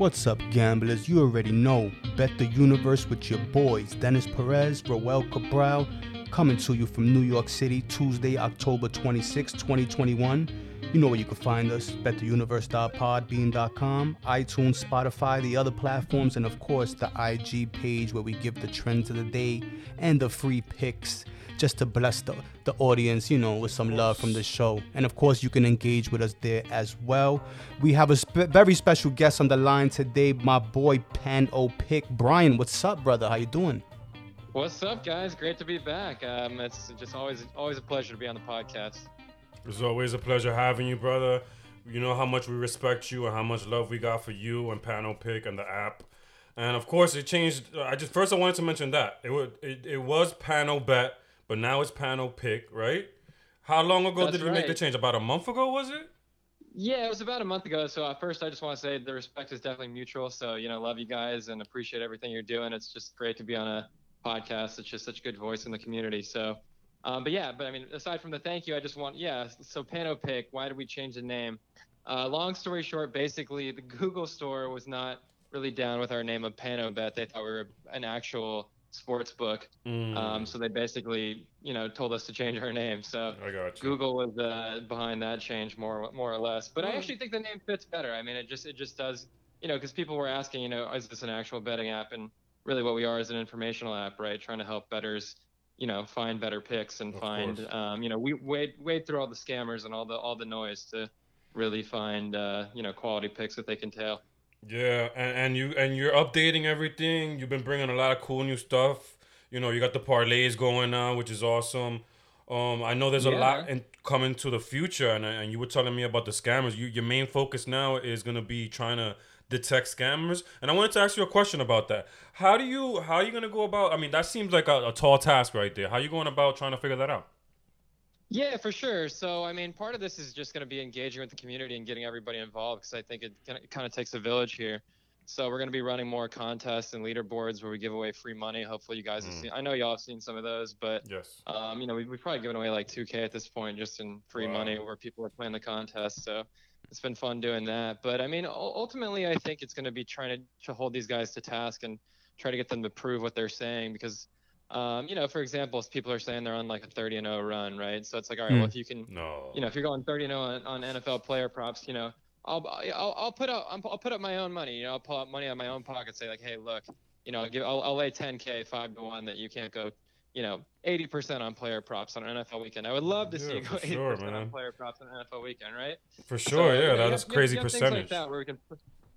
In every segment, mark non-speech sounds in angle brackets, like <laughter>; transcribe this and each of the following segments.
What's up, gamblers? You already know. Bet the universe with your boys, Dennis Perez, Roel Cabral, coming to you from New York City, Tuesday, October 26, 2021. You know where you can find us, bettheuniverse.podbean.com, iTunes, Spotify, the other platforms, and of course the IG page where we give the trends of the day and the free picks just to bless the, the audience, you know, with some love from the show. And of course, you can engage with us there as well. We have a spe- very special guest on the line today, my boy Pan O Pick. Brian, what's up, brother? How you doing? What's up, guys? Great to be back. Um, it's just always always a pleasure to be on the podcast. It's always a pleasure having you, brother. You know how much we respect you and how much love we got for you and Panel Pick and the app. And of course, it changed. I just first I wanted to mention that it would it, it was Panel O Bet but now it's Pan O Pick, right? How long ago That's did right. make the change? About a month ago, was it? Yeah, it was about a month ago. So at first, I just want to say the respect is definitely mutual. So you know, love you guys and appreciate everything you're doing. It's just great to be on a podcast. It's just such a good voice in the community. So, um, but yeah, but I mean, aside from the thank you, I just want yeah. So Pano Pick, why did we change the name? Uh, long story short, basically, the Google store was not really down with our name of Pano Bet. They thought we were an actual sports book. Mm, Um, so they basically, you know, told us to change our name. So I got. Google was uh, behind that change more more or less. But I Mm. actually think the name fits better. I mean, it just it just does, you know, because people were asking, you know, is this an actual betting app? And really, what we are is an informational app, right? Trying to help bettors, you know, find better picks and Of find, um, you know, we wade wade through all the scammers and all the all the noise to really find, uh, you know, quality picks that they can tail. Yeah, and, and you and you're updating everything. You've been bringing a lot of cool new stuff. You know, you got the parlays going now, which is awesome. Um, I know there's a Yeah. lot in coming to the future, and and you were telling me about the scammers. You, your main focus now is gonna be trying to detect scammers. And I wanted to ask you a question about that. How do you how are you gonna go about? I mean, that seems like a, a tall task right there. How are you going about trying to figure that out? Yeah, for sure. So, I mean, part of this is just going to be engaging with the community and getting everybody involved because I think it, kind of takes a village here. So, we're going to be running more contests and leaderboards where we give away free money. Hopefully, you guys have Mm. seen. I know y'all have seen some of those, but Yes. um, you know, we, we've probably given away like 2K at this point just in free Wow. money where people are playing the contest. So, it's been fun doing that. But I mean, ultimately, I think it's going to be trying to, to hold these guys to task and try to get them to prove what they're saying because. Um, you know, for example, if people are saying they're on like a 30 and 0 run, right? So it's like, all right, Hmm. well, if you can No. you know, if you're going 30 0 on, on NFL player props, you know, I'll, I'll I'll put up I'll put up my own money. You know, I'll pull out money out of my own pocket. Say like, hey, look, you know, I'll give I'll, I'll lay 10k five to one that you can't go, you know, 80% on player props on an NFL weekend. I would love to see Yeah, you go 80% sure, on player props on an NFL weekend, right? For So, sure, you yeah, know, that's have- a you have- crazy you have things percentage. like that where we can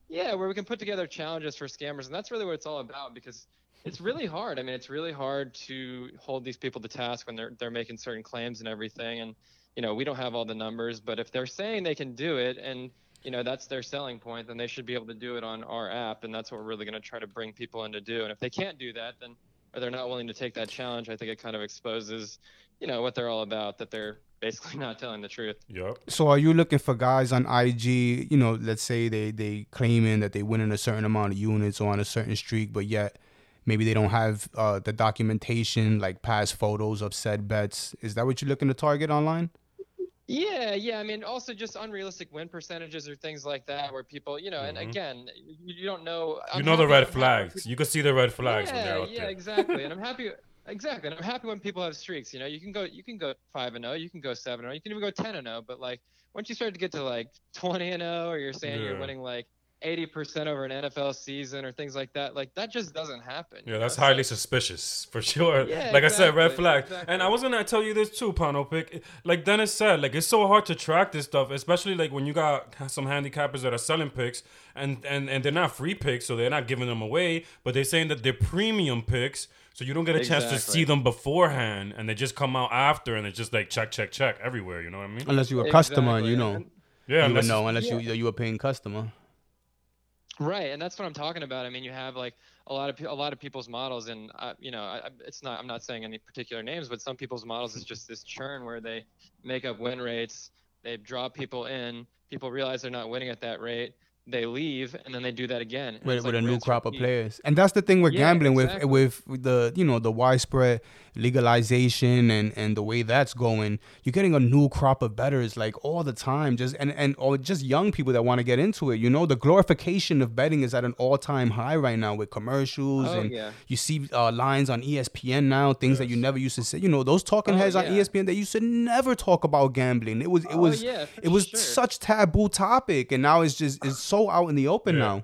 yeah, where we can put together challenges for scammers, and that's really what it's all about because it's really hard. I mean, it's really hard to hold these people to task when they're they're making certain claims and everything, and you know, we don't have all the numbers, but if they're saying they can do it and you know that's their selling point, then they should be able to do it on our app, and that's what we're really going to try to bring people in to do. And if they can't do that, then or they're not willing to take that challenge, I think it kind of exposes, you know, what they're all about. That they're basically <laughs> not telling the truth. Yep. So are you looking for guys on IG, you know, let's say they they claiming that they winning a certain amount of units or on a certain streak, but yet maybe they don't have uh, the documentation like past photos of said bets. Is that what you're looking to target online? Yeah, yeah. I mean, also just unrealistic win percentages or things like that, where people, you know, and Mhm. again, you, you don't know. You I'm know the red I'm happy flags. You can see the red flags yeah, when they're out yeah, there. exactly. <laughs> And I'm happy. Exactly, and I'm happy when people have streaks. You know, you can go, you can go five and zero, you can go seven and zero, you can even go ten and zero. But like, once you start to get to like twenty and zero, or you're saying you're winning like eighty percent over an NFL season or things like that, like that just doesn't happen. Yeah, that's know? So- highly suspicious <laughs> for sure. Yeah, like I said, red flag. exactly. And I was gonna tell you this too, Pano Pick. Like Dennis said, like it's so hard to track this stuff, especially like when you got some handicappers that are selling picks and and and they're not free picks, so they're not giving them away, but they're saying that they're premium picks. So you don't get a chance to see them beforehand, and they just come out after, and it's just like check, check, check everywhere. You know what I mean? Unless you're a customer, and you know, and- Yeah, you would unless know unless yeah. you you a paying customer. Right, and that's what I'm talking about. I mean, you have like a lot of a lot of people's models, and uh, you know, I- it's not. I'm not saying any particular names, but some people's models is just this churn where they make up win rates, they draw people in, people realize they're not winning at that rate, they leave and then they do that again with, with like a new crop of players. And that's the thing we're Yeah, gambling exactly. with with the you know the widespread legalization and and the way that's going. You're getting a new crop of bettors like all the time, just and and or just young people that want to get into it. You know, the glorification of betting is at an all time high right now with commercials Oh, and yeah. you see uh, lines on ESPN now, things that you never used to say. You know, those talking Oh, heads on. ESPN that used to never talk about gambling. It was it Oh, was yeah, it was sure. such taboo topic, and now it's just it's so out in the open Yeah. now.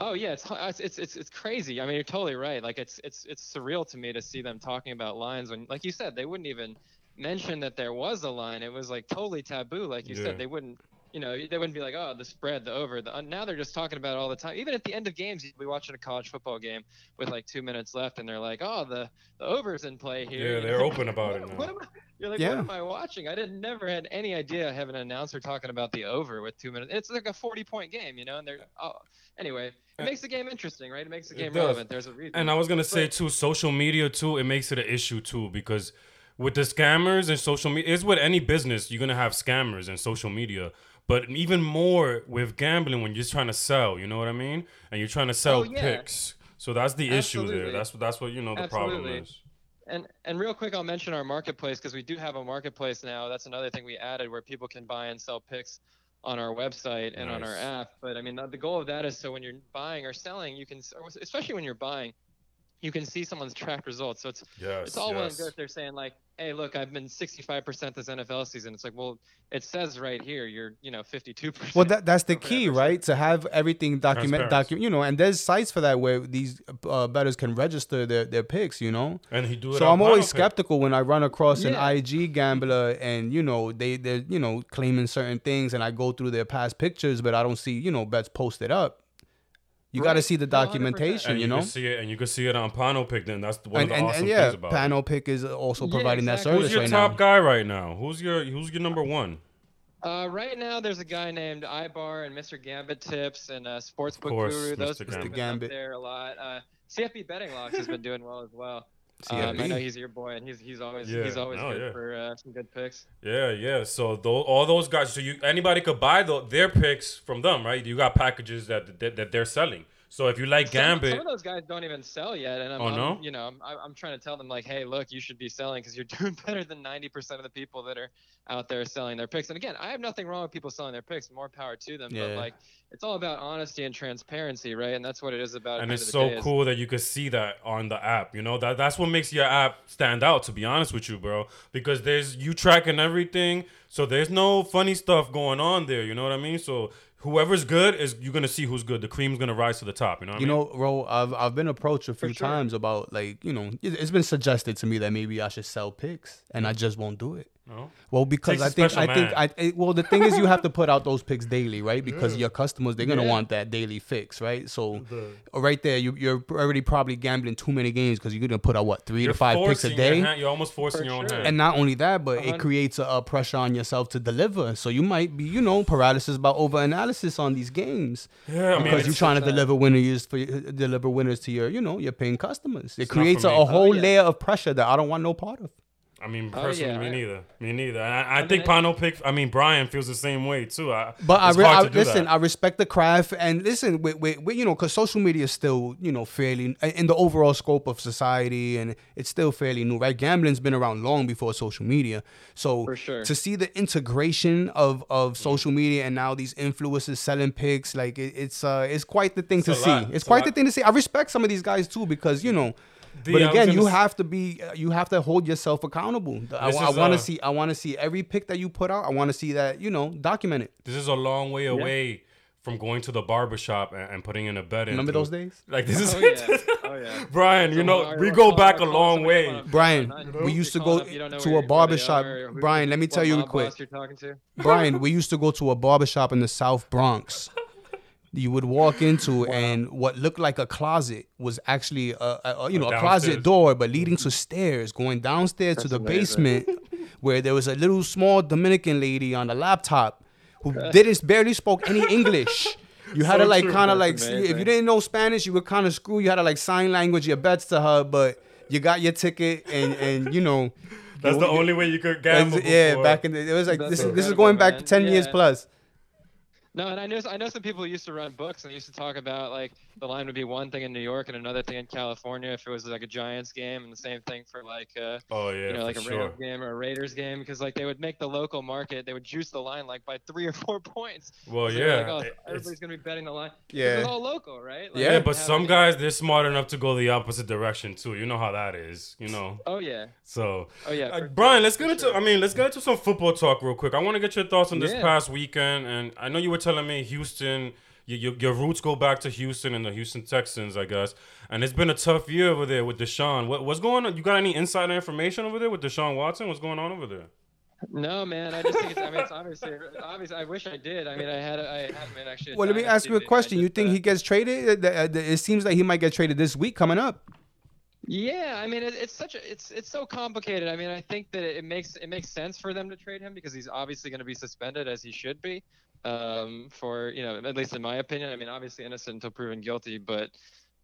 Oh yeah, it's it's it's it's it's crazy. I mean, you're totally right. Like it's it's it's surreal to me to see them talking about lines when, like you said, they wouldn't even mention that there was a line. It was like totally taboo. Like you Yeah. said, they wouldn't. You know, they wouldn't be like, oh, the spread, the over. The, now they're just talking about it all the time. Even at the end of games, you'd be watching a college football game with like two minutes left, and they're like, oh, the the over's in play here. Yeah, they're open about it <laughs> what- now. What am I, you're like, Yeah. what am I watching? I didn't never had any idea I have an announcer talking about the over with two minutes. It's like a 40 point game, you know. And they're oh, anyway, it makes the game interesting, right? It makes the game relevant. There's a reason. And I was gonna say But- too, social media too, it makes it an issue too because with the scammers and social media, it's with any business you're gonna have scammers and social media. But even more with gambling when you're just trying to sell, you know what I mean? And you're trying to sell Oh, yeah. picks. So that's the issue there. Absolutely. That's that's what you know the problem is. And and real quick, I'll mention our marketplace because we do have a marketplace now. That's another thing we added where people can buy and sell picks on our website and on our app. But I mean, the goal of that is so when you're buying or selling, you can, especially when you're buying, you can see someone's track results. So it's Yes. it's all well and good if they're saying like, "Hey, look, I've been 65% this NFL season." It's like, well, it says right here you're, you know, 52%. Well, that that's the key, right? To have everything document, document, you know, and there's sites for that where these uh, bettors can register their, their picks, you know. And he do it. So I'm always Pick. skeptical when I run across Yeah. an IG gambler and you know they they're you know claiming certain things, and I go through their past pictures, but I don't see you know bets posted up. You got to see the documentation, And you you, know. can see it, and you can see it on Pano Pick. Then that's one And, of the and, awesome and yeah, things about it. Pano Pick is also Yeah, providing that exactly. service Who's your right top now. guy right now? Who's your Who's your number one? Uh, right now, there's a guy named Ibar and Mr. Gambit Tips and uh, Sportsbook course, Guru. Those Mr. two Gambit. have been Gambit. up there a lot. Uh, CFB Betting Locks has been doing well as well. Um, I know he's your boy, and he's he's always Yeah, he's always no, good yeah. for uh, some good picks. Yeah, yeah. So all those guys, so you anybody could buy tho- their picks from them, right? You got packages that that, that they're selling. So if you like Some, Gambit, some of those guys don't even sell yet, and I'm, Oh, I'm- you know, I'm, I'm trying to tell them like, hey, look, you should be selling because you're <laughs> doing better than 90% of the people that are out there selling their picks. And again, I have nothing wrong with people selling their picks. More power to them. Yeah. But like, it's all about honesty and transparency, right? And that's what it is about. and it's end of the so day cool that you could see that on the app. You know that that's what makes your app stand out. To be honest with you, bro, because there's you tracking everything, so there's no funny stuff going on there. You know what I mean? So whoever's good is you're gonna see who's good. The cream's gonna rise to the top. You know what You I mean? know, Ro, I've I've been approached a few sure. times about like you know it- it's been suggested to me that maybe I should sell picks, and I just won't do it. No? Well, because I think special I think. I it- well the thing is you have to put out those picks daily, right? Because your customers they're gonna Yeah. want that daily fix, right? So right there, you you're already probably gambling too many games because you're gonna put out what 3 to five picks a forcing your day. hand- you're almost forcing For your own sure. hand. And not only that, but it creates a, a pressure on yourself to deliver. So you might be, you know, paralysis about over analysis on these games yeah, I mean, because you're trying to it's, uh, deliver winners for deliver winners to your, you know, your paying customers. It It's creates a, me. a Oh, whole yeah. layer of pressure that I don't want no part of. I mean, Oh, personally, yeah, me I- neither. Me neither. And I, I, I think mean, Pano pick. I mean, Brian feels the same way too. I, But I, re- hard I to do listen. that. I respect the craft, and listen, with, with, with you know, because social media is still you know fairly in the overall scope of society, and it's still fairly new, right? Gambling's been around long before social media, so For sure. to see the integration of of social media and now these influencers selling picks, like it, it's uh it's quite the thing It's to see. lot. It's, It's a quite the thing to see. I respect some of these guys too because you know. The- but again, you s- have to be, uh, you have to hold yourself accountable. I, This I is, want to see, I want to see every pick that you put out. I want to see that, you know, documented. This is a long way away from going to the barbershop and, and putting in a bed. Remember into- those days? Like this is Oh yeah. <laughs> Oh yeah. Brian. You know, we go back a long way. Brian, we used to go calling up, you don't know to a where barber shop. are or who- Brian, let me tell you real mob quick. boss You're talking to. Brian, we used to go to a barbershop in the South Bronx. <laughs> You would walk into and what looked like a closet was actually a, a, a- you know a closet door, but leading to mm-hmm. stairs, going downstairs to the amazing. basement, <laughs> where there was a little small Dominican lady on the laptop who didn't barely spoke any <laughs> English. You had So to like kind of like see, if you didn't know Spanish, you would kind of screw. You had to like sign language your bets to her, but you got your ticket and and you know. <laughs> That's you- the only way you could that's- gamble. yeah, before. back in the it was like That's this is this is going back man. ten years plus. No, and I know I know some people who used to run books and they used to talk about like the line would be one thing in New York and another thing in California if it was like a Giants game, and the same thing for like uh, Oh yeah, you know like a sure. Rams game or a Raiders game because like they would make the local market they would juice the line like by three or four <laughs> points. Well, So yeah, like, oh, it- everybody's gonna be betting the line. Yeah. it's all local, right? Like, Yeah, yeah, but some any- guys they're smart enough to go the opposite direction too. You know how that is, you know. Oh yeah, So, oh yeah. uh, Brian, sure, let's get into. sure. I mean, let's get into some football talk real quick. I want to get your thoughts on this Yeah. past weekend, and I know you were telling me Houston. Your, your, your roots go back to Houston and the Houston Texans, I guess. And it's been a tough year over there with Deshaun. What, what's going on? You got any insider information over there with Deshaun Watson? What's going on over there? No, man. I just think it's. I mean, it's obviously. Obviously, I wish I did. I mean, I had. I had been actually. Well, let me ask you a TV, I question. You think uh, he gets traded? It seems like he might get traded this week coming up. Yeah, I mean, it, it's such a. It's it's so complicated. I mean, I think that it makes it makes sense for them to trade him because he's obviously going to be suspended as he should be. Um, for you know, at least in my opinion. I mean, obviously innocent until proven guilty, but.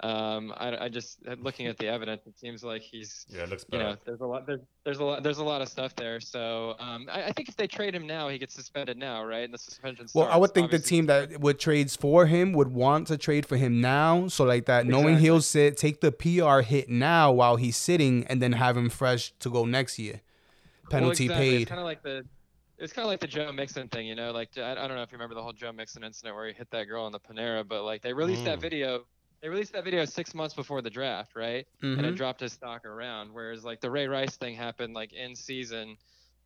Um, I, I just looking at the evidence, it seems like he's Yeah, it looks you bad. know, there's a lot, there's, there's a lot, there's a lot of stuff there. So um, I, I think if they trade him now, he gets suspended now, right? And the suspension. Well, I would think the team that would trades for him would want to trade for him now, so like that, knowing he'll sit, take the PR hit now while he's sitting, and then have him fresh to go next year. Penalty well, exactly. paid. It's kind of like the. It's kind of like the Joe Mixon thing, you know. Like I, I don't know if you remember the whole Joe Mixon incident where he hit that girl in the Panera, but like they released that Mm. video. They released that video six months before the draft, right? And it Mhm. dropped his stock around. Whereas like the Ray Rice thing happened like in season.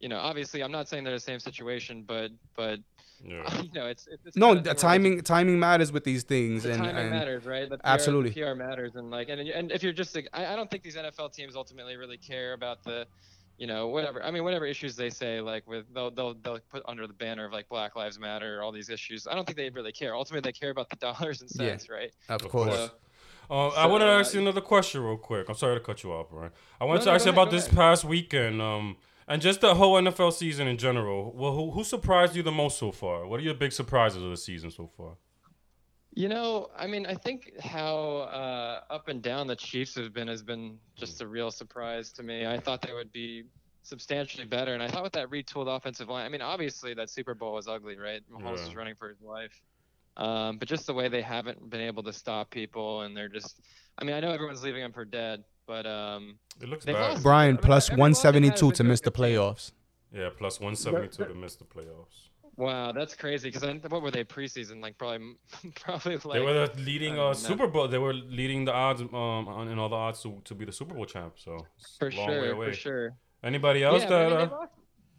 You know, obviously I'm not saying they're the same situation, but but Yeah. <laughs> you know, it's it's. it's No, the thing where, like, timing timing matters with these things, the and, timing and matters, right? The PR, Absolutely. the PR matters, and like, and and if you're just, like, I, I don't think these NFL teams ultimately really care about the, you know, whatever. I mean, whatever issues they say, like with they'll they'll they'll put under the banner of like Black Lives Matter, all these issues. I don't think they really care. Ultimately, they care about the <laughs> dollars and Yeah. cents, right? of Of course. course. So, Uh, I want to So, ask you uh, another question real quick. I'm sorry to cut you off, Brian. I wanted No, to no, ask you about this ahead. past weekend, um, and just the whole NFL season in general. Well, who, who surprised you the most so far? What are your big surprises of the season so far? You know, I mean, I think how uh, up and down the Chiefs have been has been just a real surprise to me. I thought they would be substantially better, and I thought with that retooled offensive line. I mean, obviously that Super Bowl was ugly, right? Mahomes Yeah. was running for his life, um, but just the way they haven't been able to stop people, and they're just. I mean, I know everyone's leaving them for dead, but um, It looks bad. lost. Brian I mean, plus every loss they've had 172 to miss the a good team. playoffs. Yeah, plus 172 to miss the playoffs. Wow, that's crazy. Because what were they preseason? Like probably, <laughs> probably like. they were the leading I uh. Super Bowl. They were leading the odds um, on, in all the odds to, to be the Super Bowl champ. So for a long way sure, away. for sure. Anybody else yeah, but I that mean, uh, lost,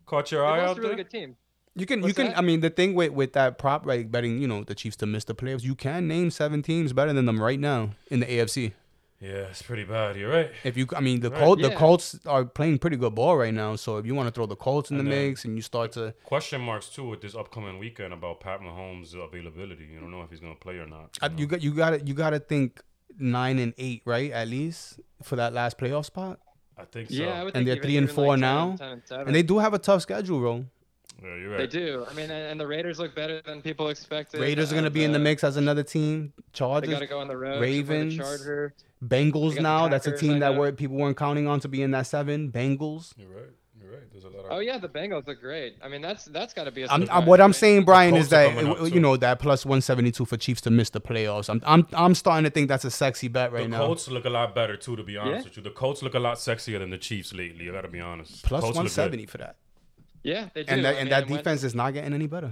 caught your eye lost out a really there? good team. You can, you can. that? I mean, the thing with with that prop, like betting, you know, the Chiefs to miss the playoffs, you can name seven teams better than them right now in the AFC. Yeah, it's pretty bad. You're right. If you, I mean, the Right. Colts, the Colts are playing pretty good ball right now. So if you want to throw the Colts in And the mix and you start to, Question marks too with this upcoming weekend about Pat Mahomes' availability. You don't know if he's gonna play or not. I, know? you got, you got to, you got to think nine and eight, right? At least for that last playoff spot. I think so. Yeah, I would And think they're three and four like now, 10 and seven. And they do have a tough schedule, bro. Yeah, you're right. They do. I mean, and, and the Raiders look better than people expected. Raiders are going to be in the uh, mix as another team. They Chargers, got to go on the road. Ravens, The Charger. Bengals They got the now. That's a team I that know. were people weren't counting on to be in that seven. Bengals. You're right. You're right. There's a lot of. Oh yeah, the Bengals look great. I mean, that's that's got to be a I'm, I'm, what I'm saying, Brian, is that coming up, uh, you know that plus 172 for Chiefs to miss the playoffs. I'm I'm I'm starting to think that's a sexy bet right the now. Colts look a lot better too, to be honest Yeah? with you. The Colts look a lot sexier than the Chiefs lately. I gotta be honest. Plus Colts 170 for that, Yeah, they do. and that I and mean, that Wentz- defense is not getting any better.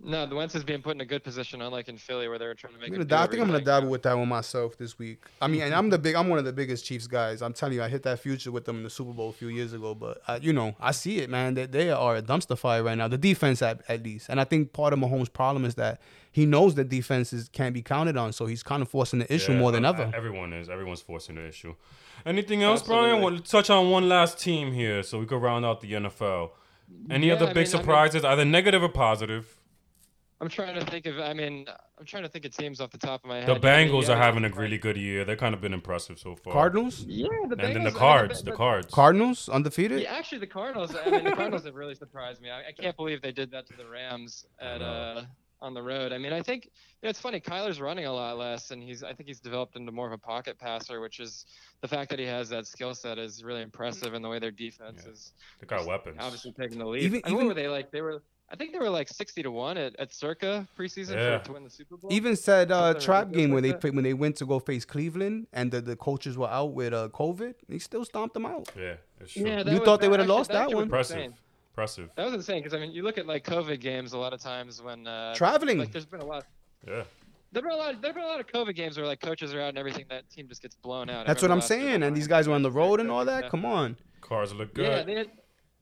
No, the Wentz is being put in a good position, unlike in Philly where they were trying to make. I'm gonna do I think I'm gonna dabble with that one myself this week. I mean, and I'm the big, I'm one of the biggest Chiefs guys. I'm telling you, I hit that future with them in the Super Bowl a few years ago. But I, you know, I see it, man. They, they are a dumpster fire right now. The defense, at, at least, and I think part of Mahomes' problem is that he knows that defenses can't be counted on, so he's kind of forcing the issue Yeah, more than uh, ever. Everyone is. Everyone's forcing the issue. Anything else, Brian? Absolutely. We'll touch on one last team here, so we could round out the NFL. Any Yeah, other I big mean- I mean- surprises, either negative or positive? I'm trying to think of. I mean, I'm trying to think of teams off the top of my head. The Bengals yeah, are having a really good year. They've kind of been impressive so far. Cardinals, Yeah, the Bengals. And then I the mean, Cards. the- The Cards. Cardinals undefeated. Yeah, actually, the Cardinals. I mean, the Cardinals have really surprised me. I, I can't believe they did that to the Rams at uh, on the road. I mean, I think you know, it's funny. Kyler's running a lot less, and he's. I think he's developed into more of a pocket passer, which is the fact that he has that skill set is really impressive, and the way their defense Yeah. is They got weapons. obviously taking the lead. Even- I mean, even- were they like? They were I think they were like 60 to one at, at Circa preseason Yeah. for, to win the Super Bowl. Even said uh, trap ridiculous game when like they that. when they went to go face Cleveland and the, the coaches were out with uh, COVID, they still stomped them out. Yeah, yeah, You was- thought they would've lost that actually was one? Impressive. Impressive. That was insane because I mean, you look at like COVID games a lot of times when uh, Traveling. Like, there's been a lot. Yeah. There've been a lot. There've been a lot of COVID games where like coaches are out and everything. That team just gets blown out. That's what I'm saying. And these guys were on the road and all that. Come on. Cars look Yeah, good. they had,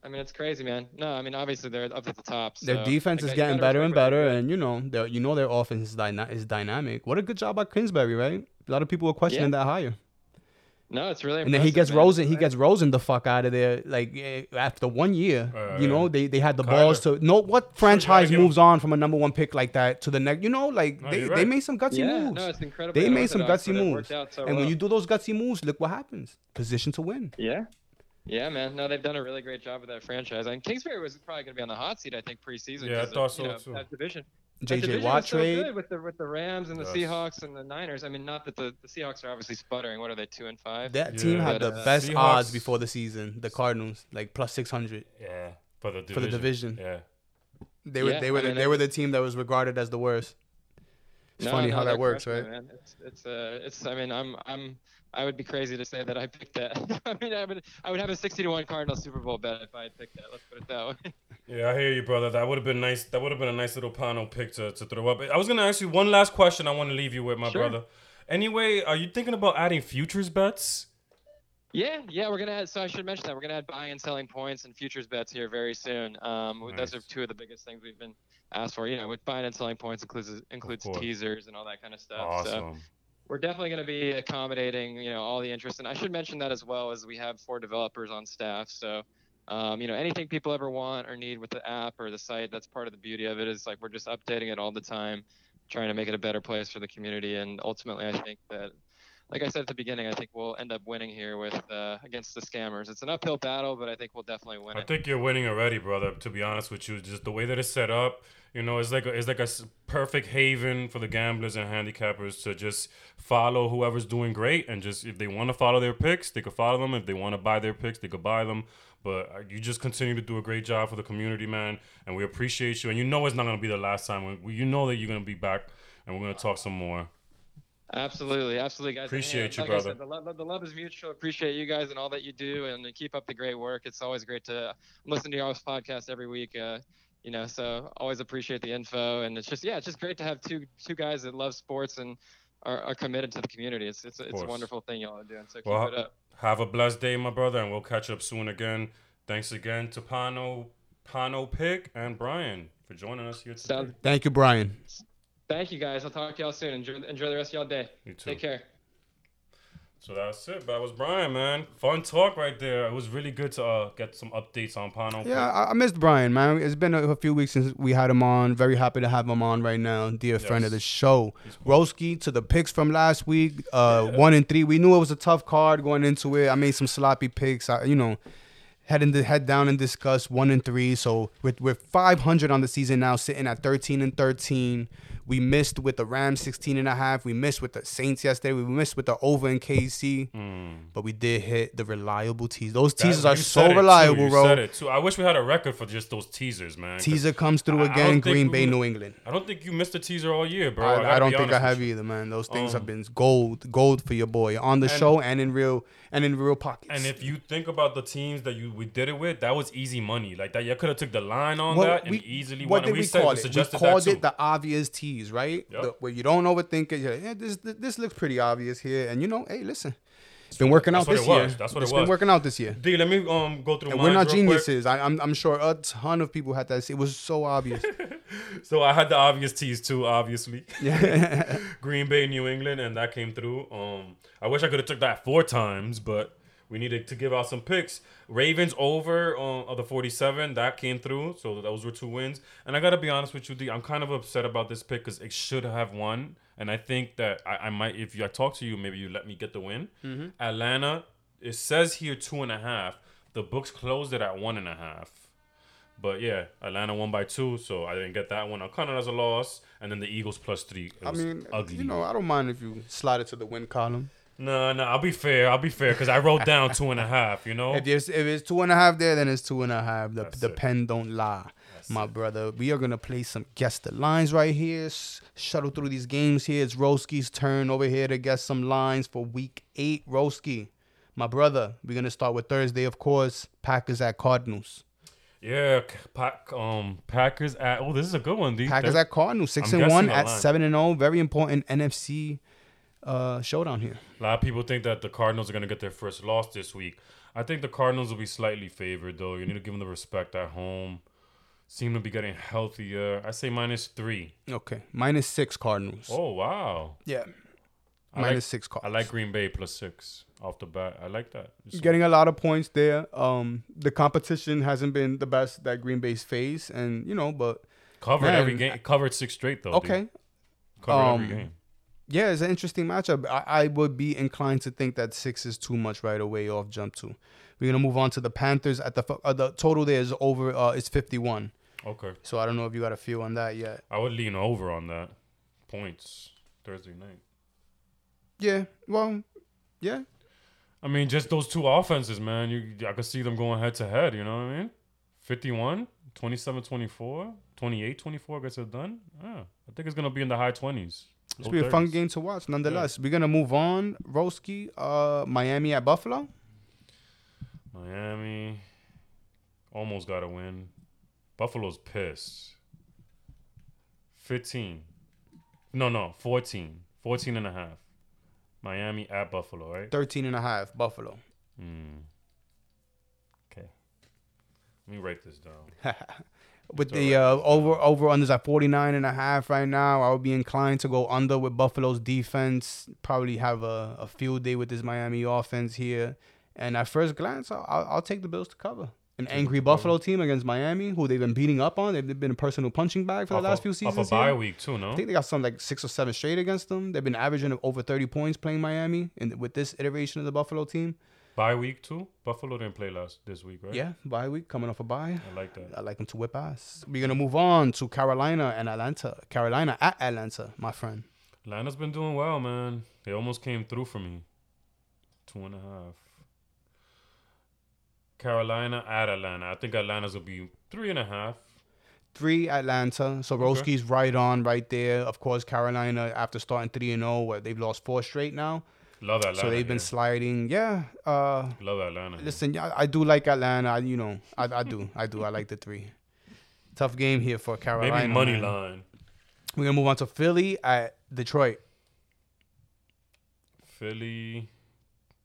I mean, it's crazy, man. No, I mean, obviously they're up at the top. Their defense like, is getting better and better, they're and you know, their- you know their offense is, dyna- is dynamic. What a good job by Kingsbury, right? A lot of people were questioning that hire. No, it's really. And then he gets man. Rosen. He gets Rosen the fuck out of there. Like eh, after one year, Uh, you know they, they had the Kyler. balls to. No, what franchise give him- moves on from a number one pick like that to the next? You know, like No, they, you're they made some gutsy Yeah, moves. no, it's incredible. they made some gutsy moves. So and when you do those gutsy moves, look what happens. Position to win. Yeah. Yeah, man. No, they've done a really great job with that franchise. I mean, Kingsbury was probably going to be on the hot seat, I think, preseason. Yeah, I 'cause of, thought you so, know, too. That division. that JJ division Watt is so trade. good with the with the Rams and the Yes. Seahawks and the Niners. I mean, not that the, the Seahawks are obviously sputtering. What are they, two and five? That team Yeah. had the uh, best Seahawks- odds before the season. The Cardinals, like plus six hundred Yeah. For the division. for the division. Yeah. They were Yeah, they were I the, mean, they were the team that was regarded as the worst. It's No, funny no, how that works, right? man. It's it's uh it's. I mean, I'm I'm. I would be crazy to say that I picked that. <laughs> I mean, I would I would have a 60 to one Cardinal Super Bowl bet if I had picked that. Let's put it that way. <laughs> Yeah, I hear you, brother. That would have been nice. That would have been a nice little panel pick to, to throw up. I was gonna ask you one last question. I want to leave you with, my Sure. brother. Anyway, are you thinking about adding futures bets? Yeah, yeah, we're gonna add. So I should mention that we're gonna add buying and selling points and futures bets here very soon. Um, those are two of the biggest things we've been asked for. You know, with buying and selling points includes includes teasers and all that kind of stuff. So Awesome. We're definitely going to be accommodating, you know, all the interest. And I should mention that as well as we have four developers on staff. So, um, you know, anything people ever want or need with the app or the site, that's part of the beauty of it. Is like we're just updating it all the time, trying to make it a better place for the community. And ultimately, I think that, like I said at the beginning, I think we'll end up winning here with uh, against the scammers. It's an uphill battle, but I think we'll definitely win I it. think you're winning already, brother. To be honest with you, just the way that it's set up, you know, it's like a, it's like a perfect haven for the gamblers and handicappers to just follow whoever's doing great, and just if they want to follow their picks, they could follow them. If they want to buy their picks, they could buy them. But uh, you just continue to do a great job for the community, man, and we appreciate you. And you know it's not gonna be the last time. We, you know that you're gonna be back, and we're gonna talk some more. Absolutely, absolutely, guys. And, Appreciate hey, you, like brother. said, the, love, the love is mutual. Appreciate you guys and all that you do, and keep up the great work. It's always great to listen to your podcast every week. Uh, you know, so always appreciate the info, and it's just yeah, it's just great to have two two guys that love sports and are, are committed to the community. It's it's, it's a wonderful thing y'all are doing. So keep Well, it up. Have a blessed day, my brother, and we'll catch up soon again. Thanks again to Pano, Pano Pick, and Brian for joining us here today. Sounds, Thank you, Brian. Thank you guys. I'll talk to y'all soon. Enjoy enjoy the rest of y'all day. You too. Take care. So that's it. That was Brian, man. Fun talk right there. It was really good to uh, get some updates on Pano. Yeah, I, I missed Brian, man. It's been a, a few weeks since we had him on. Very happy to have him on right now. Dear friend of the show. He's cool. Roski to the picks from last week, uh, one and three. We knew it was a tough card going into it. I made some sloppy picks. I, you know, head in the head down and discuss one and three. So with with 500 on the season now, sitting at 13 and 13. We missed with the Rams 16 and a half. We missed with the Saints yesterday. We missed with the over in KC. But we did hit the reliable teas. Those. That- teasers are so reliable, You bro. said it, too. I wish we had a record for just those teasers, man. Teaser comes through I- again. Green Bay, New England. I don't think you missed a teaser all year, bro. I, I don't think I have either, man. Those things have Um, been gold, gold for your boy on the and- show and in real and in real pockets. And if you think about the teams that you we did it with, that was easy money. Like that, you could have took the line on that and we- easily what won. did we, said call it? We called it the obvious tease, right? Yep. The- where you don't overthink it. You're like, yeah, this, this looks pretty obvious here, and you know, hey, listen, it's been working out this year. was. That's what it It's been working out this year. D, let me um go through. And we're not real quick. geniuses. I, I'm, I'm sure a ton of people had that. It was so obvious. <laughs> So I had the obvious tease too, obviously. <laughs> yeah. Green Bay, New England, and that came through. Um, I wish I could have took that four times, but we needed to give out some picks. Ravens over um, of the 47, that came through. So those were two wins. And I gotta be honest with you, D, I'm kind of upset about this pick because it should have won. And I think that I, I might, if you, I talk to you, maybe you let me get the win. Atlanta, it says here two and a half. The books closed it at one and a half. But yeah, Atlanta won by two, so I didn't get that one. I'll count it as a loss. And then the Eagles plus three. It I was mean, ugly. you know, I don't mind if you slide it to the win column. No, no, I'll be fair. I'll be fair because I wrote down two and a half. You know, If it's if it's two and a half there, then it's two and a half. The That's the it. pen don't lie. my brother. We are gonna play some guess the lines right here. Shuttle through these games here. It's Roski's turn over here to guess some lines for week eight. Roski, my brother. We're gonna start with Thursday, of course. Packers at Cardinals. Yeah, pack, um, Packers at. Oh, this is a good one, D. Packers They're- at Cardinals, six I'm and one at line. seven and zero. Very important NFC uh, showdown here. A lot of people think that the Cardinals are going to get their first loss this week. I think the Cardinals will be slightly favored, though. You need to give them the respect at home. Seem to be getting healthier. I say minus three. Okay, minus six Cardinals. Oh, wow. Yeah, I minus like, six I Cardinals. like Green Bay plus six off the bat. I like that. Getting a lot of points there. Um, the competition hasn't been the best that Green Bay's faced, and you know, but covered every game. Covered six straight, though. dude. okay, Covered um, every game. Yeah, it's an interesting matchup. I, I would be inclined to think that six is too much right away off jump two. We're gonna move on to the Panthers. At the uh, the total there is over. Uh, it's fifty one. Okay. So I don't know if you got a feel on that yet. I would lean over on that. Points Thursday night. Yeah, well, yeah, I mean, just those two offenses, man. You, I could see them going head to head. You know what I mean? 51, 27 24, 28 24 gets it done. Yeah, I think it's going to be in the high 20s. It's be a fun game to watch. Nonetheless, we're gonna move on. Roski, uh, Miami at Buffalo. Miami almost got a win. Buffalo's pissed. 15. No, no, 14. 14 and a half. Miami at Buffalo, right? 13 and a half, Buffalo. Hmm. Okay. Let me write this down. <laughs> with the uh, over over unders at 49 and a half right now i would be inclined to go under with buffalo's defense probably have a, a field day with this miami offense here and at first glance i'll, I'll take the bills to cover an angry buffalo team against miami who they've been beating up on they've been a personal punching bag for the last a- few Off seasons a bye here. week, too, no? I think they got some like six or seven straight against them. They've been averaging over 30 points playing Miami, and with this iteration of the Buffalo team, Bye week too. Buffalo didn't play last this week, right? yeah, bye week coming off a bye. I like that. I like them to whip ass. We're gonna move on to Carolina and Atlanta. Carolina at Atlanta, my friend. Atlanta's been doing well, man. They almost came through for me. Two and a half. Carolina at Atlanta. I think Atlanta's will be three and a half. Three Atlanta. So Okay. Roski's right on right there. Of course, Carolina after starting three and oh, zero, where they've lost four straight now. Love Atlanta. so they've been here. sliding. Yeah. Uh, Love Atlanta. listen, yeah, I do like Atlanta. I, you know, I, I do, I do. I like the three. Tough game here for Carolina. Maybe money man. line. We're gonna move on to Philly at Detroit. Philly.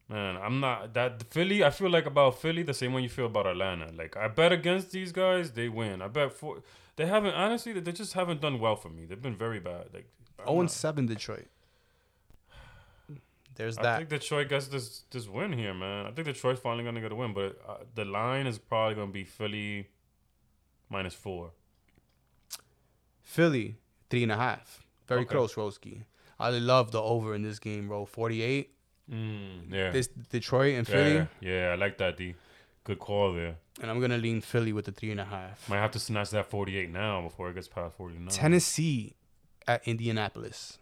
Man, I'm not that Philly. I feel like about Philly the same way you feel about Atlanta. Like I bet against these guys, they win. I bet for they haven't honestly they just haven't done well for me. They've been very bad. Like I'm Oh and seven Detroit. There's I that. I think Detroit gets this this win here, man. I think Detroit's finally gonna get a win, but uh, the line is probably gonna be Philly minus four. Philly, three and a half. Very Okay. close, Roski. I love the over in this game, bro. 48. Mm, yeah, This Detroit and Philly. yeah, yeah. I like that. D, good call there. And I'm going to lean Philly with the three and a half. Might have to snatch that forty eight now before it gets past forty nine. Tennessee at Indianapolis.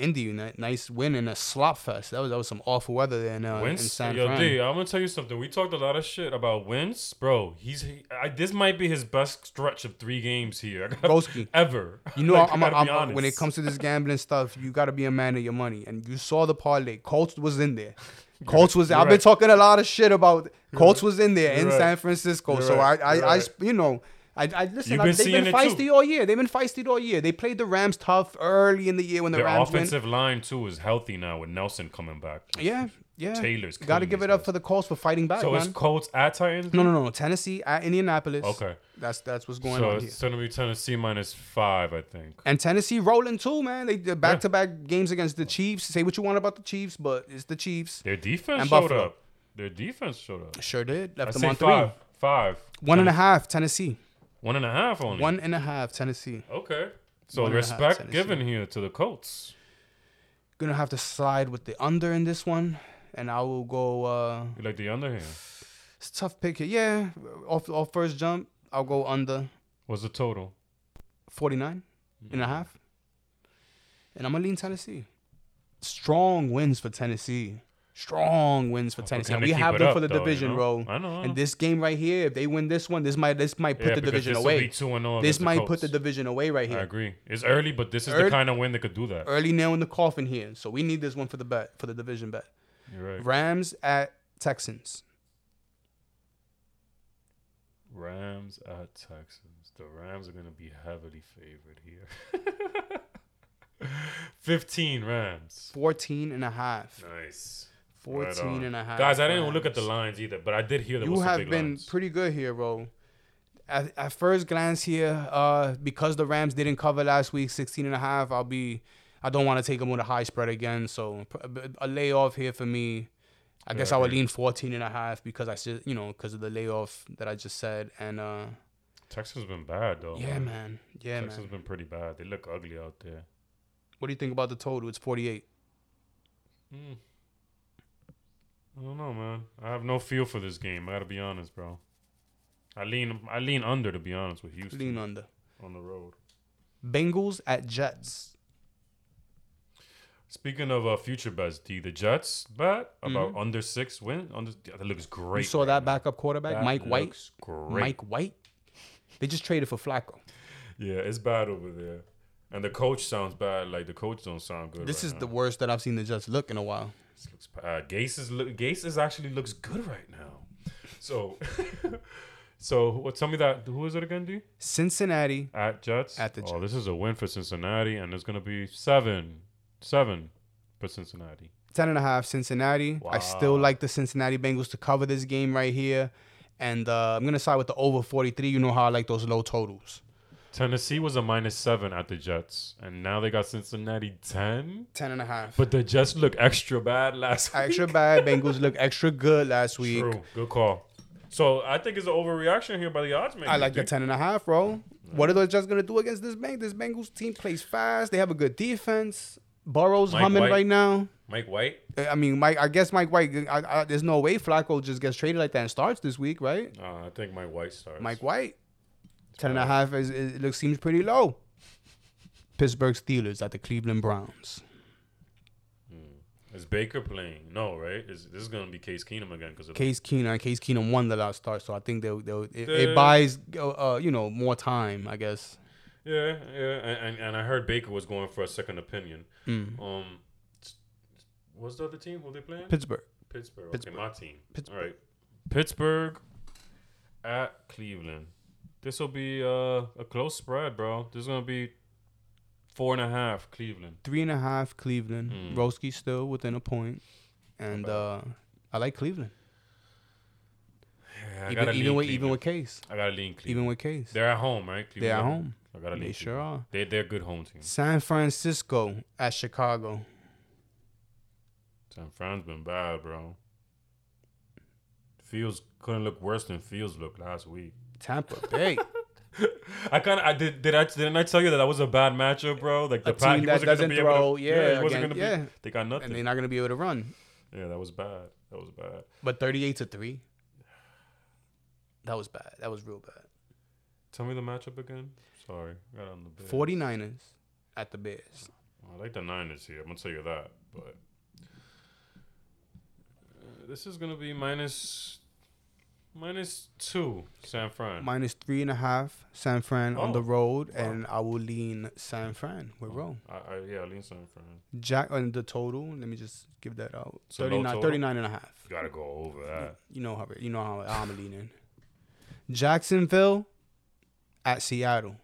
Indy, ni- nice win in a slop fest. That was that was some awful weather there in, uh, in San yo, Fran. D, I'm gonna tell you something. We talked a lot of shit about wins, bro. He's he, I, this might be his best stretch of three games here. <laughs> Broski. ever. You know, <laughs> Like, I'm, I'm, I'm- when it comes to this gambling stuff, you got to be a man of your money. And you saw the parlay. Colts was in there. <laughs> Colts was. You're I've been talking a lot of shit about Colts was in there You're in right. San Francisco. You're so. I, I, I, you know, I, I listen. You've I, they've been feisty all year. They've been feisty all year. They played the Rams tough early in the year when the Their Rams offensive line too is healthy now with Nelson coming back. Yeah, yeah. Taylor's Got to give it up guys. for the Colts for fighting back, So it's. Colts at Titans. No, no, no, no. Tennessee at Indianapolis. Okay, That's that's what's going so on here. So it's gonna be Tennessee minus five, I think. And Tennessee rolling too, man. They did back to back games against the Chiefs. Say what you want about the Chiefs, but it's the Chiefs. Their defense And showed Buffalo. up. Their defense showed up. Sure did. Left I them on five. three. Five. One and a Tennes- half, Tennessee. One and a half only. One and a half, Tennessee. Okay. So One half, respect Tennessee. given here to the Colts. Gonna have to slide with the under in this one, and I will go. uh You like the under here? It's a tough pick here. Yeah, off off first jump, I'll go under What's the total? 49 and a half, and I'm gonna lean Tennessee. Strong wins for Tennessee. Strong wins for Tennessee. And we have them up, for the though, you division, know? bro. I know. I And this game right here, if they win this one, this might this might put Yeah, the division this away. be 2-0 This against the might put the division away right here. I agree. It's early, but this is Early- the kind of win that could do that. Early nail in the coffin here. So we need this one for the bet for the division bet. You're right. Rams at Texans. Rams at Texans. The Rams are going to be heavily favored here. <laughs> 15 Rams. 14 and a half. Nice. 14 on. and a half. Guys, I didn't even look at the lines either, but I did hear there You have been lines. pretty good here, bro. At, at first glance here, uh, because the Rams didn't cover last week, 16 and a half, I'll be, I don't want to take them with a high spread again. So a, a layoff here for me. I Yeah, guess I would lean 14 and a half because I said, you know, because of the layoff that I just said. And uh, Texas has been bad though. yeah, man. Yeah, Texas man. been pretty bad. They look ugly out there. What do you think about the total? It's 48. Hmm. I don't know, man. I have no feel for this game. I gotta be honest, bro. I lean, I lean under to be honest with Houston Lean under. on the road. Bengals at Jets. Speaking of uh, future bets, D, the Jets bet about under six win. Under that looks great. Mm-hmm. You saw right that now. backup quarterback, That Mike White. looks Great. Mike White. They just traded for Flacco. Yeah, it's bad over there. And the coach sounds bad. Like the coach don't sound good. This right is now. the worst that I've seen the Jets look in a while. This looks bad. Gase is. Gase is actually looks good right now. So, <laughs> so what? Tell me that. Who is it again, D? Cincinnati At Jets. At the Oh, this is a win for Cincinnati, and it's gonna be seven, seven for Cincinnati. 10 and a half Cincinnati. I still like the Cincinnati Bengals to cover this game right here. And uh, I'm going to side with the over 43. You know how I like those low totals. Tennessee was a minus seven at the Jets, and now they got Cincinnati ten. 10 and a half. But the Jets look extra bad last week. extra bad. <laughs> Bengals look extra good last week. True. Good call. So I think it's an overreaction here by the odds makers. I like the dude. 10 and a half, bro. What are those Jets going to do against this Bengals? This Bengals team plays fast. They have a good defense. Burrow's Mike humming White. right now. Mike White. I mean, Mike. I guess Mike White. I, I, there's no way Flacco just gets traded like that and starts this week, right? Uh, I think Mike White starts. Mike White. Ten and a half is, is it looks seems pretty low. Pittsburgh Steelers at the Cleveland Browns. Is Baker playing? No, right? Is this is gonna be Case Keenum again? Because Case Keenum. Case Keenum won the last start, so I think they'll, they'll it, it buys uh, uh, you know more time, I guess. yeah, yeah, and, and and I heard Baker was going for a second opinion. Mm. Um, what's the other team? Who they playing? Pittsburgh. Pittsburgh. Pittsburgh. Okay, my team. Pittsburgh. All right. Pittsburgh at Cleveland. This will be uh, a close spread, bro. This is gonna be four and a half Cleveland. Three and a half Cleveland. Mm. Roski still within a point, and uh, I like Cleveland. Yeah, I even gotta even lean with even with Case, I gotta lean Cleveland. even with Case, They're at home, right? they're at home. I gotta lean They sure are. They they're a good home team. San Francisco at Chicago. San Fran's been bad, bro. Fields couldn't look worse than Fields looked last week. Tampa Bay. <laughs> I kind of I did did I didn't I tell you that that was a bad matchup, bro? Like the A Pat- team that doesn't be able to- throw, yeah, he wasn't again- gonna be. yeah. They got nothing. and they're not gonna be able to run. yeah, that was bad. That was bad. But 38 to 3. That was bad. That was real bad. Tell me the matchup again. Sorry, got on the Bears. 49ers at the Bears. I like the Niners here. I'm gonna tell you that, but uh, this is gonna be minus minus two San Fran. Minus three and a half San Fran on the Oh. road, Wow. and I will lean San Fran with oh, roll. I, I yeah, I lean San Fran. Jack on the total. Let me just give that out. So 39, total? 39 and a half. Gotta go over that. You know how you know how I'm leaning. Jacksonville at Seattle.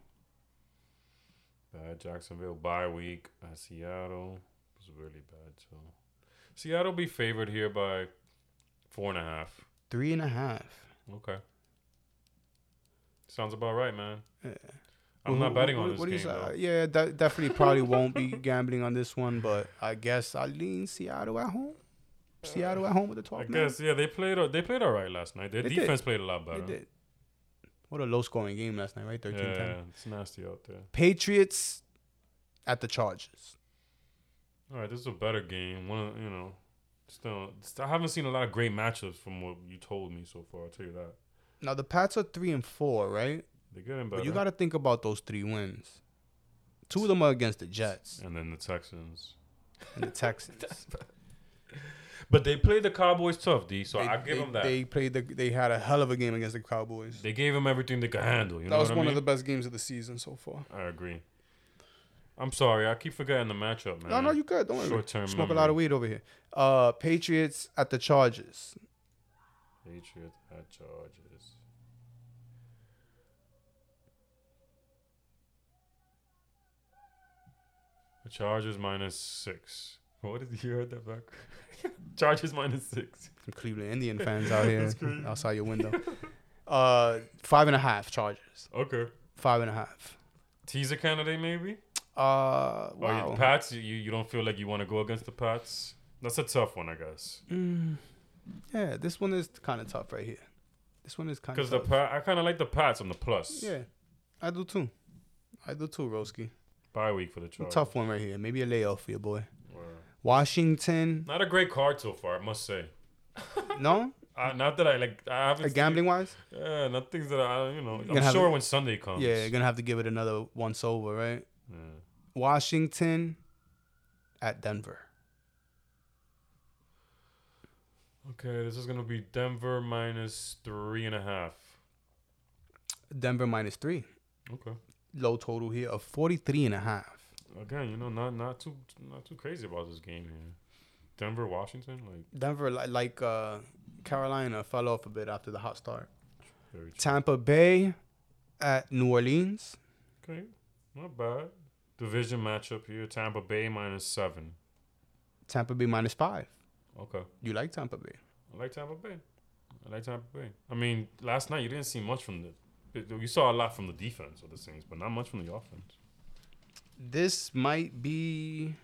Bad Jacksonville bye week at Seattle was really bad too. Seattle be favored here by four and a half. Three and a half. Okay, sounds about right, man. Yeah. I'm not betting on this what game though. Uh, yeah, de- definitely probably won't be <laughs> gambling on this one, but I guess I lean Seattle at home. Seattle at home with the I 12 man. guess yeah, they played uh, they played all right last night. Their They did. defense played a lot They better. did. What a low scoring game last night, right? 13 10. Yeah, it's nasty out there. Patriots at the Chargers. All right, this is a better game. One, of- you know, still, I haven't seen a lot of great matchups from what you told me so far. I'll tell you that Now the Pats are three and four, right? they're getting better. But you got to think about those three wins. Two of them are against the Jets and then the Texans. and the Texans. <laughs> But they played the Cowboys tough, D. So They, I give they, them that. They, They played the. They had a hell of a game against the Cowboys. They gave them everything they could handle. You know that was what I one mean? of the best games of the season so far. I agree. I'm sorry, I keep forgetting the matchup, man. No, no, you good. Don't worry. Short-term Smoke a lot of weed over here. Uh, Patriots at the Chargers. Patriots at Chargers. The Chargers minus six. What did you heard that back? <laughs> Chargers minus six. Some Cleveland Indian fans out <laughs> here outside your window. Uh, five and a half Chargers. Okay. Five and a half. Teaser candidate maybe. Uh, Oh, wow. you, Pats. You you don't feel like you want to go against the Pats. That's a tough one, I guess. Mm, yeah, this one is kind of tough right here. This one is kind of Because the tough. Pat, I kind of like the Pats on the plus. yeah, I do too. I do too, Roski. Bye week for the A Chargers. tough one right here. Maybe a layoff for your boy. Word. Washington. Not a great card so far, I must say. <laughs> No, Uh, not that I like. I haven't. uh, gambling wise. Yeah, not things that I, you know. gonna I'm sure it- when Sunday comes. Yeah, you're gonna have to give it another once over, right? Yeah. Washington at Denver. Okay, this is gonna be Denver minus three and a half. Denver minus three. Okay. Low total here of 43 and a half. Again, you know, not not too not too crazy about this game here. Denver, Washington, like Denver, li- like uh, Carolina, fell off a bit after the hot start. Tampa Bay at New Orleans. Okay, not bad. Division matchup here: Tampa Bay minus seven. Tampa Bay minus five. Okay, You like Tampa Bay? I like Tampa Bay. I like Tampa Bay. I mean, last night you didn't see much from the. You saw a lot from the defense of the Saints, but not much from the offense. This might be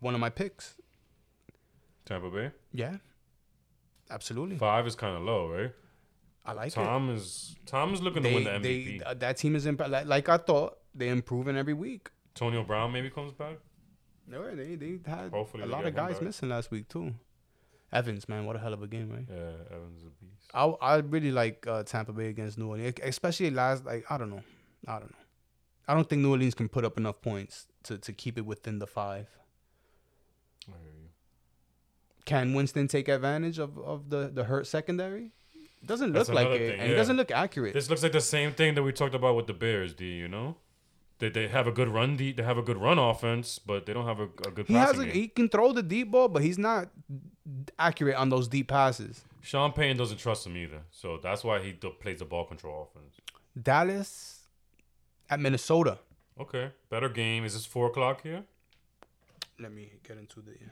one of my picks. Tampa Bay Yeah, absolutely. five is kind of low, right? I like it. Tom is Tom is looking to win the MVP. they, uh, that team is imp- like, like I thought. They're improving every week. Antonio Brown maybe comes back. No, they they had Hopefully a they lot of guys back. missing last week too. Evans, man, what a hell of a game, right? Yeah, Evans is a beast. I I really like uh, Tampa Bay against New Orleans, especially last. Like I don't know, I don't know. I don't think New Orleans can put up enough points to, to keep it within the five. I hear you. Can Winston take advantage of, of the, the hurt secondary? It doesn't look That's like it, thing, and it doesn't look accurate. This looks like the same thing that we talked about with the Bears. D, you know, they they have a good run. De- they have a good run offense, but they don't have a, a good he has passing a, game. he can throw the deep ball, but he's not accurate on those deep passes. Sean Payne doesn't trust him either, so that's why he do- plays the ball control offense. Dallas at Minnesota. Okay, better game. Is this four o'clock here? Let me get into the. I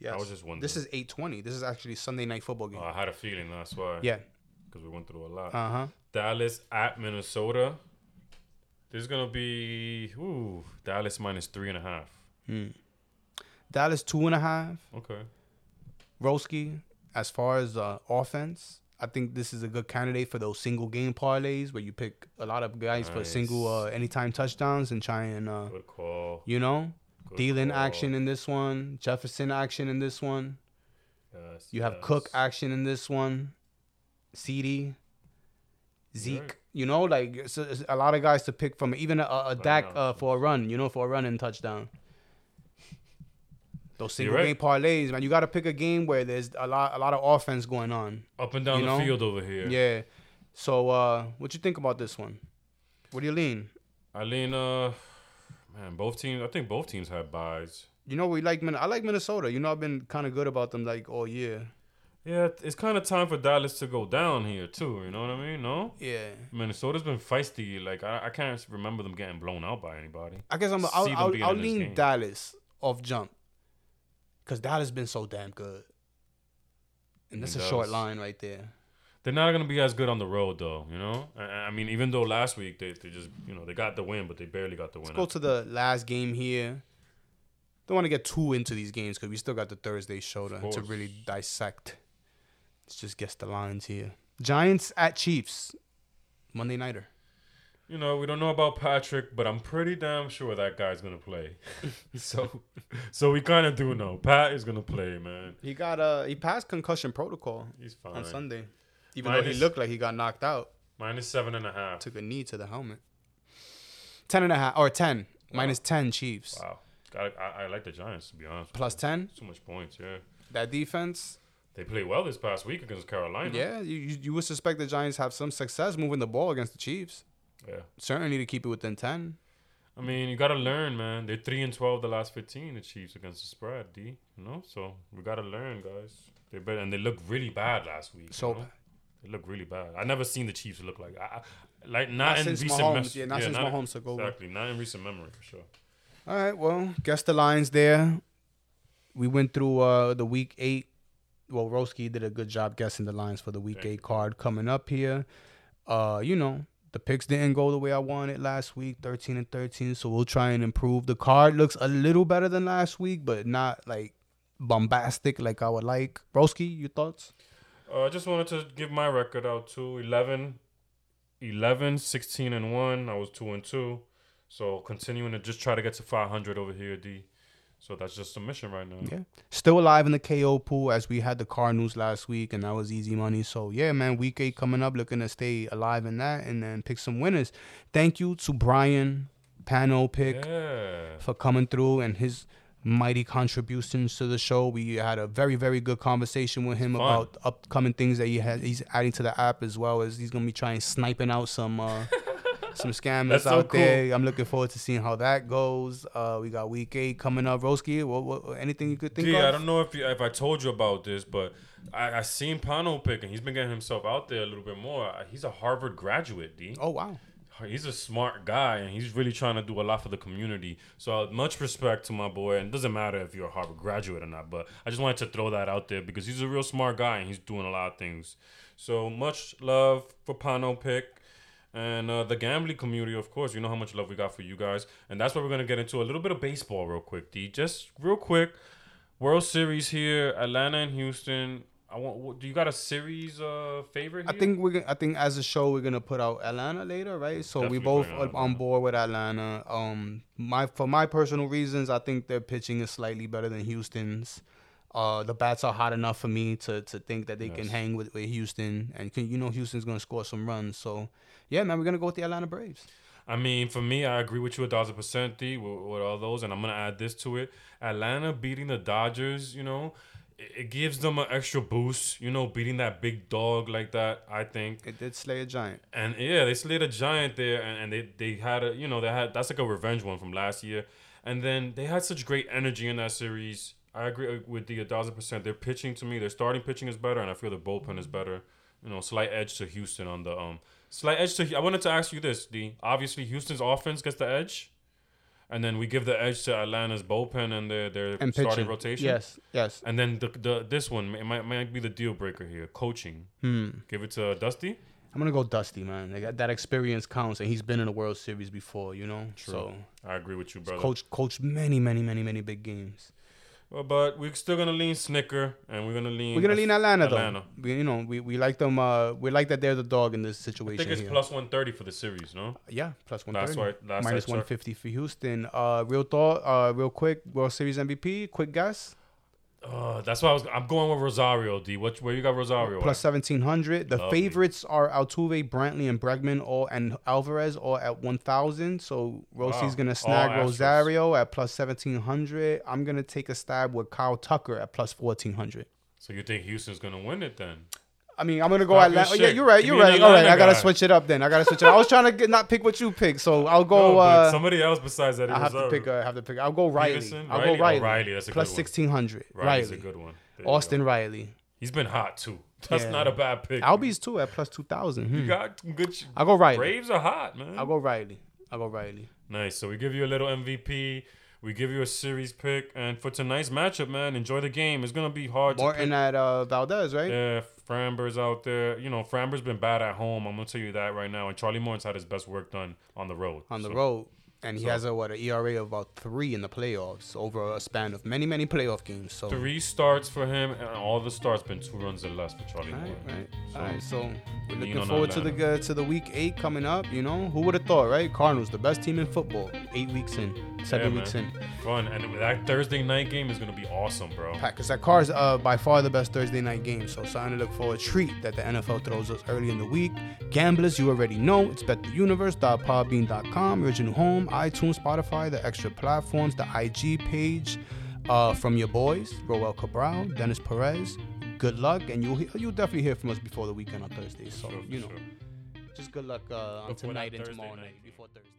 Yes, was just wondering. this is eight twenty. This is actually Sunday night football game. Oh, I had a feeling that's why. yeah. because we went through a lot. Uh huh. Dallas at Minnesota. This is gonna be ooh Dallas minus three and a half. Dallas two and a half. Okay. Roski, as far as uh, offense, I think this is a good candidate for those single game parlays where you pick a lot of guys for single uh, anytime touchdowns and try and uh, Good call. you know, Good Thielen call. action in this one, Jefferson action in this one. Yes, You have yes. Cook action in this one, CD, Zeke. You know, like it's a, it's a lot of guys to pick from. Even a, a Dak uh, for a run. You know, for a run and touchdown. <laughs> Those single right. game parlays, man. You got to pick a game where there's a lot, a lot of offense going on. up and down the know? field over here. Yeah. So, uh, what you think about this one? What do you lean? I lean. Uh, man, both teams. I think both teams have byes. You know, we like Min- I like Minnesota. You know, I've been kind of good about them like all year. Yeah, it's kind of time for Dallas to go down here too. You know what I mean? No, Yeah. Minnesota's been feisty. Like I, I can't remember them getting blown out by anybody. I guess I'm. I'll, I'll, I'll lean. Dallas off jump, cause Dallas been so damn good, and that's a short line right there. They're not gonna be as good on the road though. You know. I, I mean, even though last week they, they just you know they got the win, but they barely got the win. Let's go to the last game here. Don't want to get too into these games because we still got the Thursday show to, to really dissect. Let's just guess the lines here. Giants at Chiefs, Monday nighter. You know, we don't know about Patrick, but I'm pretty damn sure that guy's gonna play. <laughs> so, so we kind of do know Pat is gonna play, man. He got uh he passed concussion protocol He's fine. on Sunday, even though he looked like he got knocked out. Minus seven and a half. Took a knee to the helmet. Ten and a half or ten minus ten Chiefs. Wow. I, I, I like the Giants to be honest. Plus ten. Too much points. Yeah, That defense. They played well this past week against Carolina. Yeah, you, you would suspect the Giants have some success moving the ball against the Chiefs. Yeah. Certainly to keep it within ten. I mean, you gotta learn, man. They're three and twelve the last fifteen. The Chiefs against the spread, D. You know, so we gotta learn, guys. They better, and they looked really bad last week. So- you know? they look really bad. I never seen the Chiefs look like, I, like not, Not in recent mes- yeah, not since Mahomes took over. Exactly, not in recent memory for sure. All right, well, guess the lines there. We went through uh the week eight. Well, Roski did a good job guessing the lines for the week eight card coming up here. Uh, you know, the picks didn't go the way I wanted last week, 13 and 13, so we'll try and improve. The card looks a little better than last week, but not like bombastic like I would like. Roski, your thoughts? Uh, I just wanted to give my record out too. 11, 11, 16 and 1. I was 2 and 2. So continuing to just try to get to 500 over here, D. So that's just a mission right now. Yeah. Still alive in the KO pool as we had the Cardinals last week, and that was easy money. So, yeah, man, week eight coming up, looking to stay alive in that and then pick some winners. Thank you to Brian Pano Pick Yeah. for coming through and his mighty contributions to the show. We had a very, very good conversation with him Fun. about upcoming things that he has. He's adding to the app as well as he's gonna be trying sniping out some uh, <laughs> some scammers so out there. I'm looking forward to seeing how that goes. Uh, we got week eight coming up. Roski, what, what, anything you could think D, of? I don't know if you, if I told you about this, but I, I seen Pano pick and he's been getting himself out there a little bit more. Uh, He's a Harvard graduate, D. Oh wow. He's a smart guy and he's really trying to do a lot for the community. So uh, much respect to my boy. And it doesn't matter if you're a Harvard graduate or not, but I just wanted to throw that out there because he's a real smart guy and he's doing a lot of things. So much love for Pano Pick. And uh, the gambling community, of course, you know how much love we got for you guys. And that's what we're going to get into a little bit of baseball real quick, D. Just real quick. World Series here, Atlanta and Houston. I want. Do you got a series uh favorite? I think we're. gonna- I think as a show we're gonna put out Atlanta later, right? So we both on board with Atlanta. Um, my for my personal reasons, I think their pitching is slightly better than Houston's. Uh, the bats are hot enough for me to to think that they can hang with, with Houston, and can, you know Houston's gonna score some runs. So, yeah, man, we're gonna go with the Atlanta Braves. I mean, for me, I agree with you a thousand percent, D, with, with all those, and I'm gonna add this to it. Atlanta beating the Dodgers, you know, it, gives them an extra boost, you know, beating that big dog like that. I think, It did slay a giant. and yeah, they slayed a giant there, and, and they they had a, you know, they had that's like a revenge one from last year, and then they had such great energy in that series. I agree with the a thousand percent. Their pitching to me, their starting pitching is better, and I feel their bullpen is better. You know, slight edge to Houston on the um slight edge to. I wanted to ask you this, D. Obviously, Houston's offense gets the edge, and then we give the edge to Atlanta's bullpen and their their And starting pitching. rotation. Yes, yes. And then the the this one it might might be the deal breaker here. Coaching. Hmm. Give it to Dusty. I'm gonna go Dusty, man. Like, that experience counts, and he's been in the World Series before, you know. True. So I agree with you, brother. coach, coach many, many, many, many big games. Well, but we're still gonna lean Snicker, and we're gonna lean. We're gonna lean Atlanta, Atlanta. though. We, you know, we, we like them. Uh, we like that they're the dog in this situation. I think it's here. plus one thirty for the series, no? yeah, plus one thirty. Minus one fifty for Houston. Uh, real thought. Uh, real quick. World Series MVP. Quick guess. Uh, that's why I was. I'm going with Rosario. D. What? Where you got Rosario? Seventeen hundred. The Lovely. favorites are Altuve, Brantley, and Bregman, all and Alvarez, all at one thousand. So Rosie's Wow. gonna All snag Astros. Rosario at plus seventeen hundred. I'm gonna take a stab with Kyle Tucker at plus fourteen hundred. So you think Houston's gonna win it then? I mean, I'm gonna go Talking Atlanta. Yeah, you're right. You're right. All right, Atlanta I gotta switch it up then. I gotta switch it. up. I was trying to get, not pick what you pick, so I'll go. No, uh, somebody else besides that. I have to pick. Uh, have to pick. I'll go Riley. I'll Riley? go Oh, Riley. Riley, that's a Plus sixteen hundred. Riley's Riley. a good one. There you go. Austin Riley. He's been hot too. That's Yeah. not a bad pick. Albies too at plus two thousand. You Hmm. got good. I'll go Riley. Braves are hot, man. I'll go Riley. I'll go Riley. Nice. So we give you a little MVP. We give you a series pick, and for tonight's matchup, man, enjoy the game. It's gonna be hard to pick. at uh, Valdez, right? Yeah, Framber's out there. You know, Framber's been bad at home. I'm gonna tell you that right now. And Charlie Morton's had his best work done on the road. On the So, road. And he so- has a what, an ERA of about three in the playoffs over a span of many, many playoff games. So Three starts for him, and all the starts been two runs or less for Charlie Right, right. So, All right, so we're looking forward to the uh, to the week eight coming up. You know, who would have thought, right? Cardinals, the best team in football, eight weeks in. Seven Yeah, weeks in. Fun. And that Thursday night game is gonna be awesome, bro. Because that car is uh, by far the best Thursday night game. So something to look for. A treat that the NFL throws us early in the week. Gamblers, you already know. It's bettheuniverse.podbean.com, original home, iTunes, Spotify, the extra platforms, the IG page uh, from your boys, Roel Cabral, Dennis Perez. Good luck, and you'll you'll definitely hear from us before the weekend on Thursday. So Sure, you know, sure. just good luck uh, on Before tonight and tomorrow night night before Thursday.